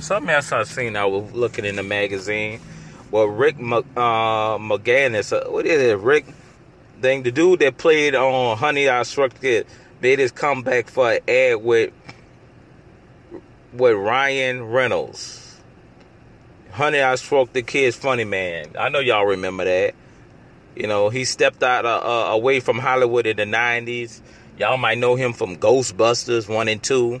something else I seen. I was looking in the magazine. Well, Rick uh, McGinnis, uh, what is it? Rick, thing, the dude that played on Honey I the Kid, made his comeback for an ad with with Ryan Reynolds. Honey, I Shrunk the Kid's funny man. I know y'all remember that. You know, he stepped out uh, uh, away from Hollywood in the 90s. Y'all might know him from Ghostbusters 1 and 2.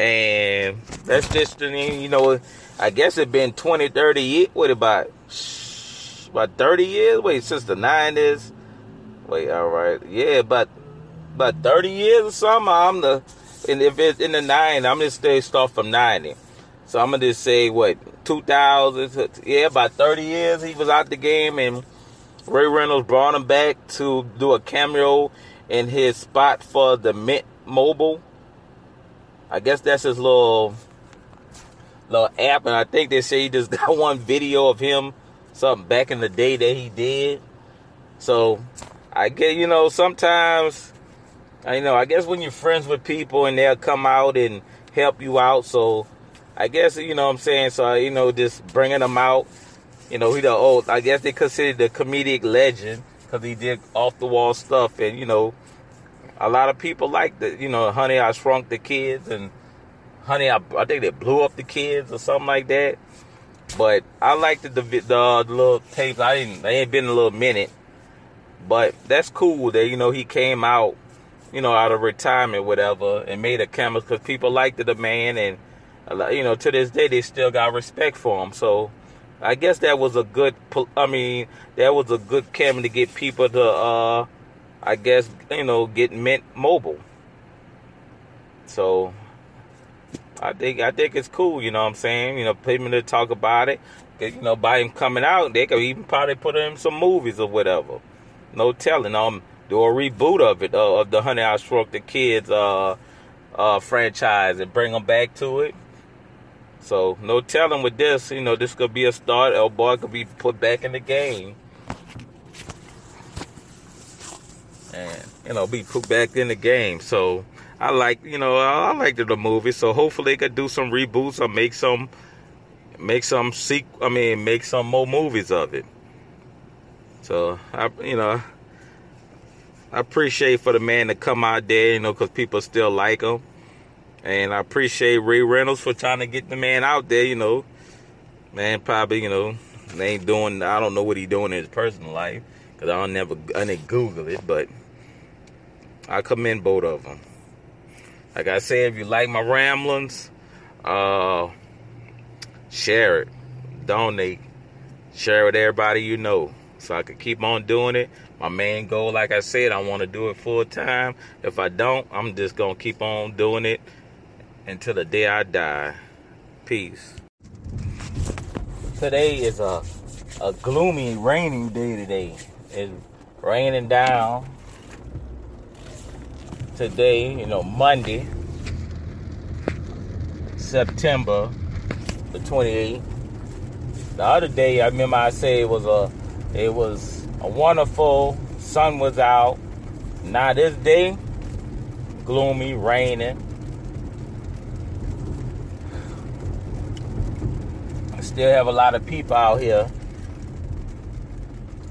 And that's just, the you know, I guess it been 20, 30 years. What about, about 30 years? Wait, since the 90s? Wait, all right. Yeah, about, about 30 years or something. I'm the, and if it's in the 90s, I'm just stay start from 90. So I'm gonna just say what 2000, yeah, about 30 years he was out the game, and Ray Reynolds brought him back to do a cameo in his spot for the Mint Mobile. I guess that's his little little app, and I think they say he just got one video of him, something back in the day that he did. So I get, you know, sometimes, I know, I guess when you're friends with people and they'll come out and help you out, so I guess you know what I'm saying. So you know, just bringing them out. You know, he the old. I guess they consider the comedic legend because he did off the wall stuff, and you know, a lot of people like the you know, Honey, I Shrunk the Kids, and Honey, I, I think they blew up the kids or something like that. But I liked the the, the, the little tapes. I didn't. They ain't been a little minute, but that's cool that you know he came out, you know, out of retirement, whatever, and made a camera because people liked the man and you know, to this day they still got respect for him. So I guess that was a good. I mean, that was a good camera to get people to, uh, I guess, you know, get Mint Mobile. So I think I think it's cool. You know what I'm saying? You know, people to talk about it. You know, by him coming out, they could even probably put him some movies or whatever. No telling. Um, do a reboot of it uh, of the Honey I Shrunk the Kids uh, uh, franchise and bring them back to it. So no telling with this, you know, this could be a start. El boy could be put back in the game. And, you know, be put back in the game. So I like, you know, I, liked the movie. So hopefully they could do some reboots or make some make some seek I mean make some more movies of it. So I you know I appreciate for the man to come out there, you know, because people still like him. And I appreciate Ray Reynolds for trying to get the man out there, you know. Man, probably, you know, they ain't doing, I don't know what he doing in his personal life. Because I don't never, I didn't Google it, but I commend both of them. Like I said, if you like my ramblings, uh, share it, donate, share it with everybody you know, so I can keep on doing it. My main goal, like I said, I want to do it full time. If I don't, I'm just gonna keep on doing it until the day I die. Peace. Today is a a gloomy, rainy day today. It's raining down today, you know, Monday, September the 28th. The other day, I remember I said it was a, it was a wonderful, sun was out. Now this day, gloomy, raining. I still have a lot of people out here.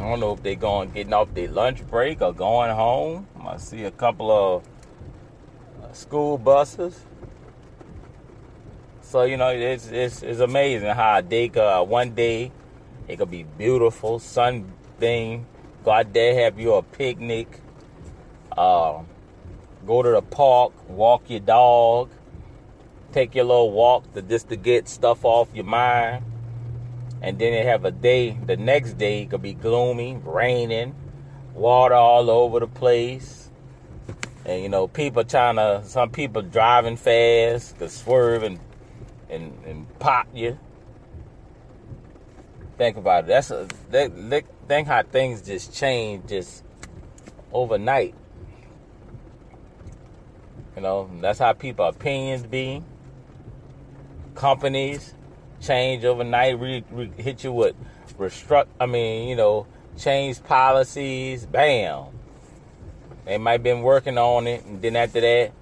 I don't know if they're going getting off their lunch break or going home. I see a couple of school buses. So you know, it's it's, it's amazing how a day, uh, one day, it could be beautiful, sun thing. Go out there, have you a picnic. Uh, go to the park, walk your dog, take your little walk to just to get stuff off your mind and then they have a day the next day it could be gloomy raining water all over the place and you know people trying to some people driving fast to swerve and and, and pop you think about it that's a that, think how things just change just overnight you know that's how people opinions be companies change overnight, re, re, hit you with restruct. I mean, you know, change policies. Bam. They might have been working on it, and then after that,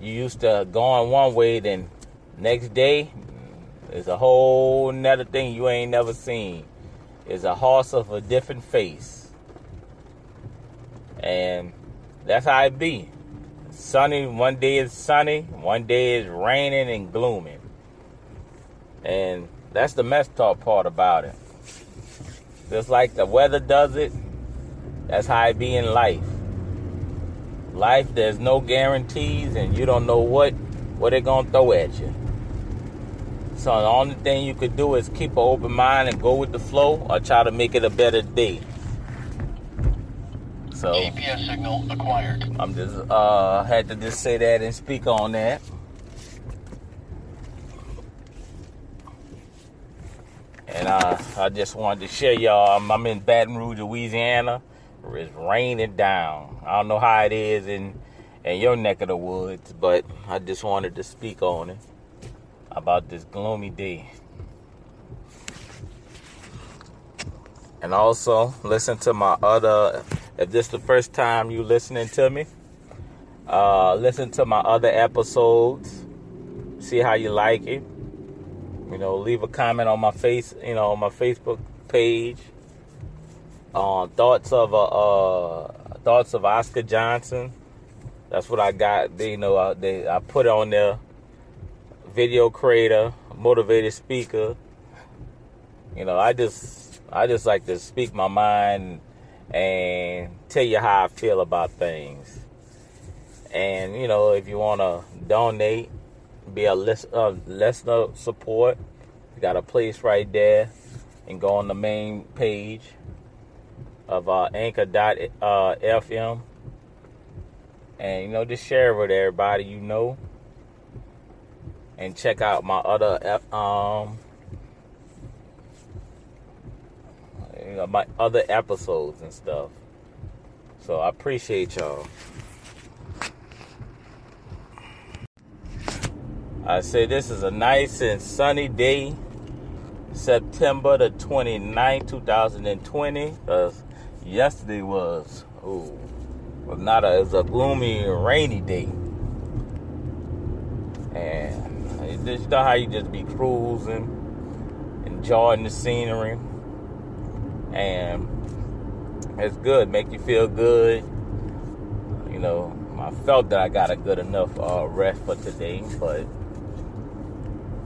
you used to go on one way. Then next day, It's a whole nother thing you ain't never seen. It's a horse of a different face. And that's how it be. Sunny, one day is sunny, one day is raining and glooming. And that's the messed up part about it. Just like the weather does it, that's how it be in life. Life, there's no guarantees, and you don't know what what they're gonna throw at you. So the only thing you could do is keep an open mind and go with the flow, or try to make it a better day. So GPS signal acquired. I'm just uh had to just say that and speak on that. And uh, I just wanted to share y'all. I'm, I'm in Baton Rouge, Louisiana. It's raining down. I don't know how it is in in your neck of the woods, but I just wanted to speak on it about this gloomy day. And also listen to my other. If this is the first time you listening to me, uh, listen to my other episodes. See how you like it. You know, leave a comment on my face. You know, on my Facebook page. Uh, thoughts of uh, uh, thoughts of Oscar Johnson. That's what I got. They, you know, I, they, I put on there. Video creator, motivated speaker. You know, I just I just like to speak my mind and tell you how I feel about things. And you know, if you want to donate, be a list, uh, listener support, you got a place right there, and go on the main page of uh, Anchor.fm, uh, and you know, just share it with everybody you know, and check out my other F, um you know, my other episodes and stuff. So I appreciate y'all. I say this is a nice and sunny day, September the 29th, 2020. Yesterday was, oh, was not a, it was a gloomy, rainy day. And it's just you know how you just be cruising, enjoying the scenery. And it's good, make you feel good. You know, I felt that I got a good enough uh, rest for today, but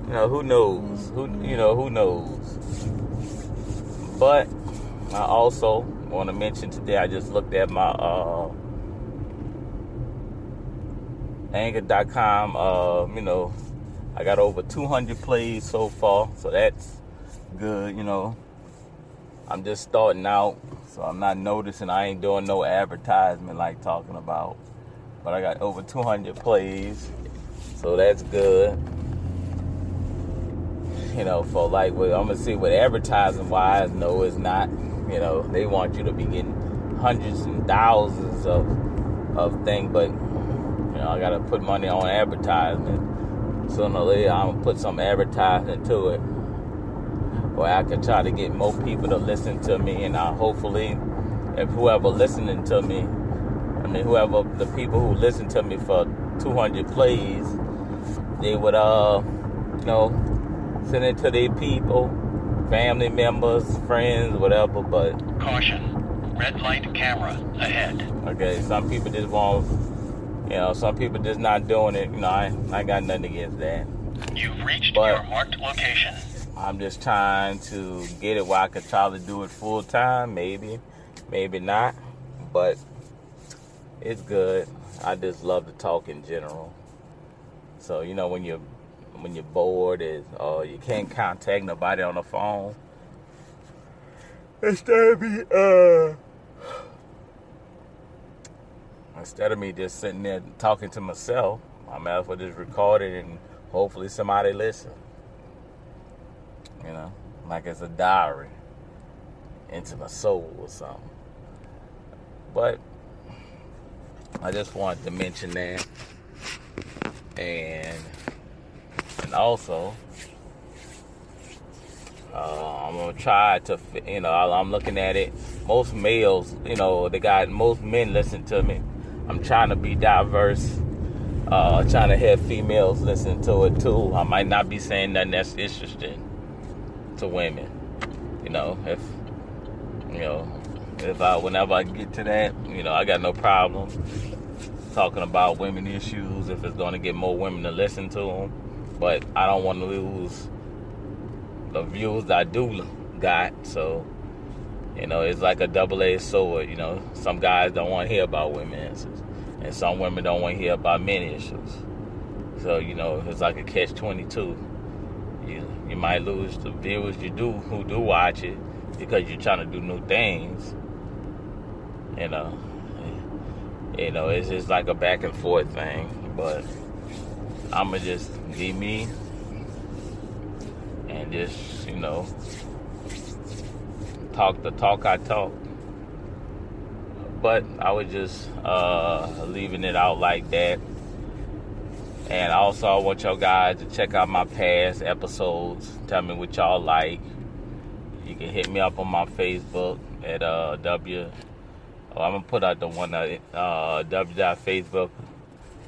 you know, who knows? Who you know, who knows? But I also want to mention today I just looked at my uh anchor.com uh, you know, I got over 200 plays so far, so that's good, you know. I'm just starting out, so I'm not noticing I ain't doing no advertisement like talking about. But I got over 200 plays, so that's good you know, for like, well, I'm gonna see what advertising wise, no, it's not. You know, they want you to be getting hundreds and thousands of of things, but you know, I gotta put money on advertisement. Sooner or later, I'm gonna put some advertising to it, or I can try to get more people to listen to me, and I hopefully, if whoever listening to me, I mean, whoever the people who listen to me for 200 plays, they would, uh, you know send it to their people, family members, friends, whatever. But caution, red light camera ahead. Okay, some people just want, you know, some people just not doing it. You know, I I got nothing against that. You've reached but your marked location. I'm just trying to get it where I could try to do it full time. Maybe, maybe not, but it's good. I just love to talk in general. So you know when you're when you're bored is or uh, you can't contact nobody on the phone. Instead of me, uh, instead of me just sitting there talking to myself, I might as well just record it and hopefully somebody listen. You know, like it's a diary into my soul or something. But I just wanted to mention that. And also uh, I'm gonna try to, you know, I'm looking at it. Most males, you know, they got most men listen to me. I'm trying to be diverse uh, trying to have females listen to it too. I might not be saying nothing that's interesting to women. You know, if you know, if I whenever I get to that, you know, I got no problem talking about women issues if it's going to get more women to listen to them. But I don't want to lose the views I do got. So, you know, it's like a double edged sword. You know, some guys don't want to hear about women and some women don't want to hear about men issues. So, you know, it's like a catch 22. You, you might lose the viewers you do who do watch it because you're trying to do new things. You know, you know, it's just like a back and forth thing. But I'ma just be me and just, you know, talk the talk I talk. But I was just uh, leaving it out like that. And also, I want y'all guys to check out my past episodes. Tell me what y'all like. You can hit me up on my Facebook at uh, W Oh, I'm gonna put out the one at uh,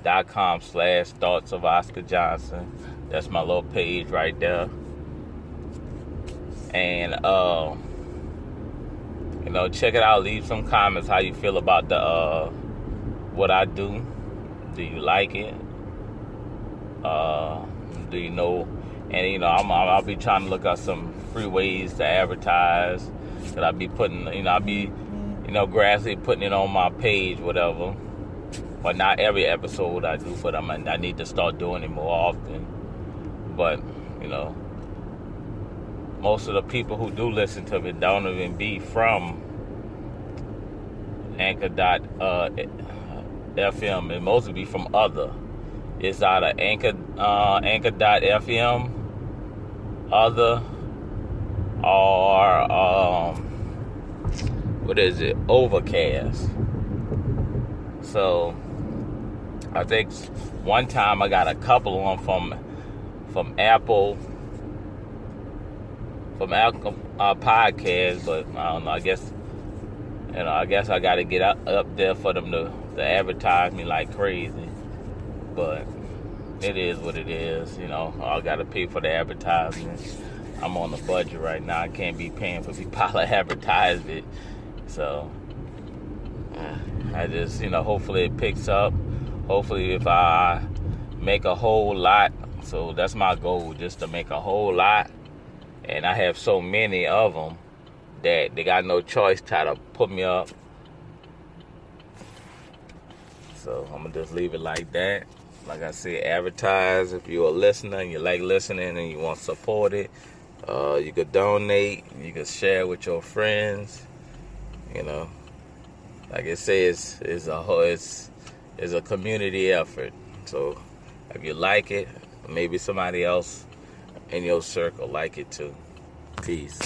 www.facebook.com slash thoughts of Oscar Johnson. That's my little page right there. And uh, you know, check it out. Leave some comments how you feel about the uh, what I do. Do you like it? Uh, do you know? And you know, I'm, I'll be trying to look up some free ways to advertise. That I'll be putting, you know, I'll be you know, gradually putting it on my page, whatever. But not every episode I do, but I'm, I need to start doing it more often. But, you know, most of the people who do listen to it don't even be from Anchor dot uh, FM, and mostly be from other. It's either Anchor uh, Anchor dot FM, other, or um, what is it? Overcast. So I think one time I got a couple of them from from Apple from Apple uh, podcast, but I don't know. I guess you know. I guess I got to get up, up there for them to, to advertise me like crazy. But it is what it is. You know, I got to pay for the advertisement. I'm on the budget right now. I can't be paying for people to advertise it. So I just, you know, hopefully it picks up. Hopefully, if I make a whole lot, so that's my goal, just to make a whole lot. And I have so many of them that they got no choice try to put me up. So I'm gonna just leave it like that. Like I said, advertise if you're a listener and you like listening and you want to support it. Uh, you could donate. You could share with your friends. You know, like it says, it's a whole it's it's a community effort. So if you like it, maybe somebody else in your circle like it too. Peace.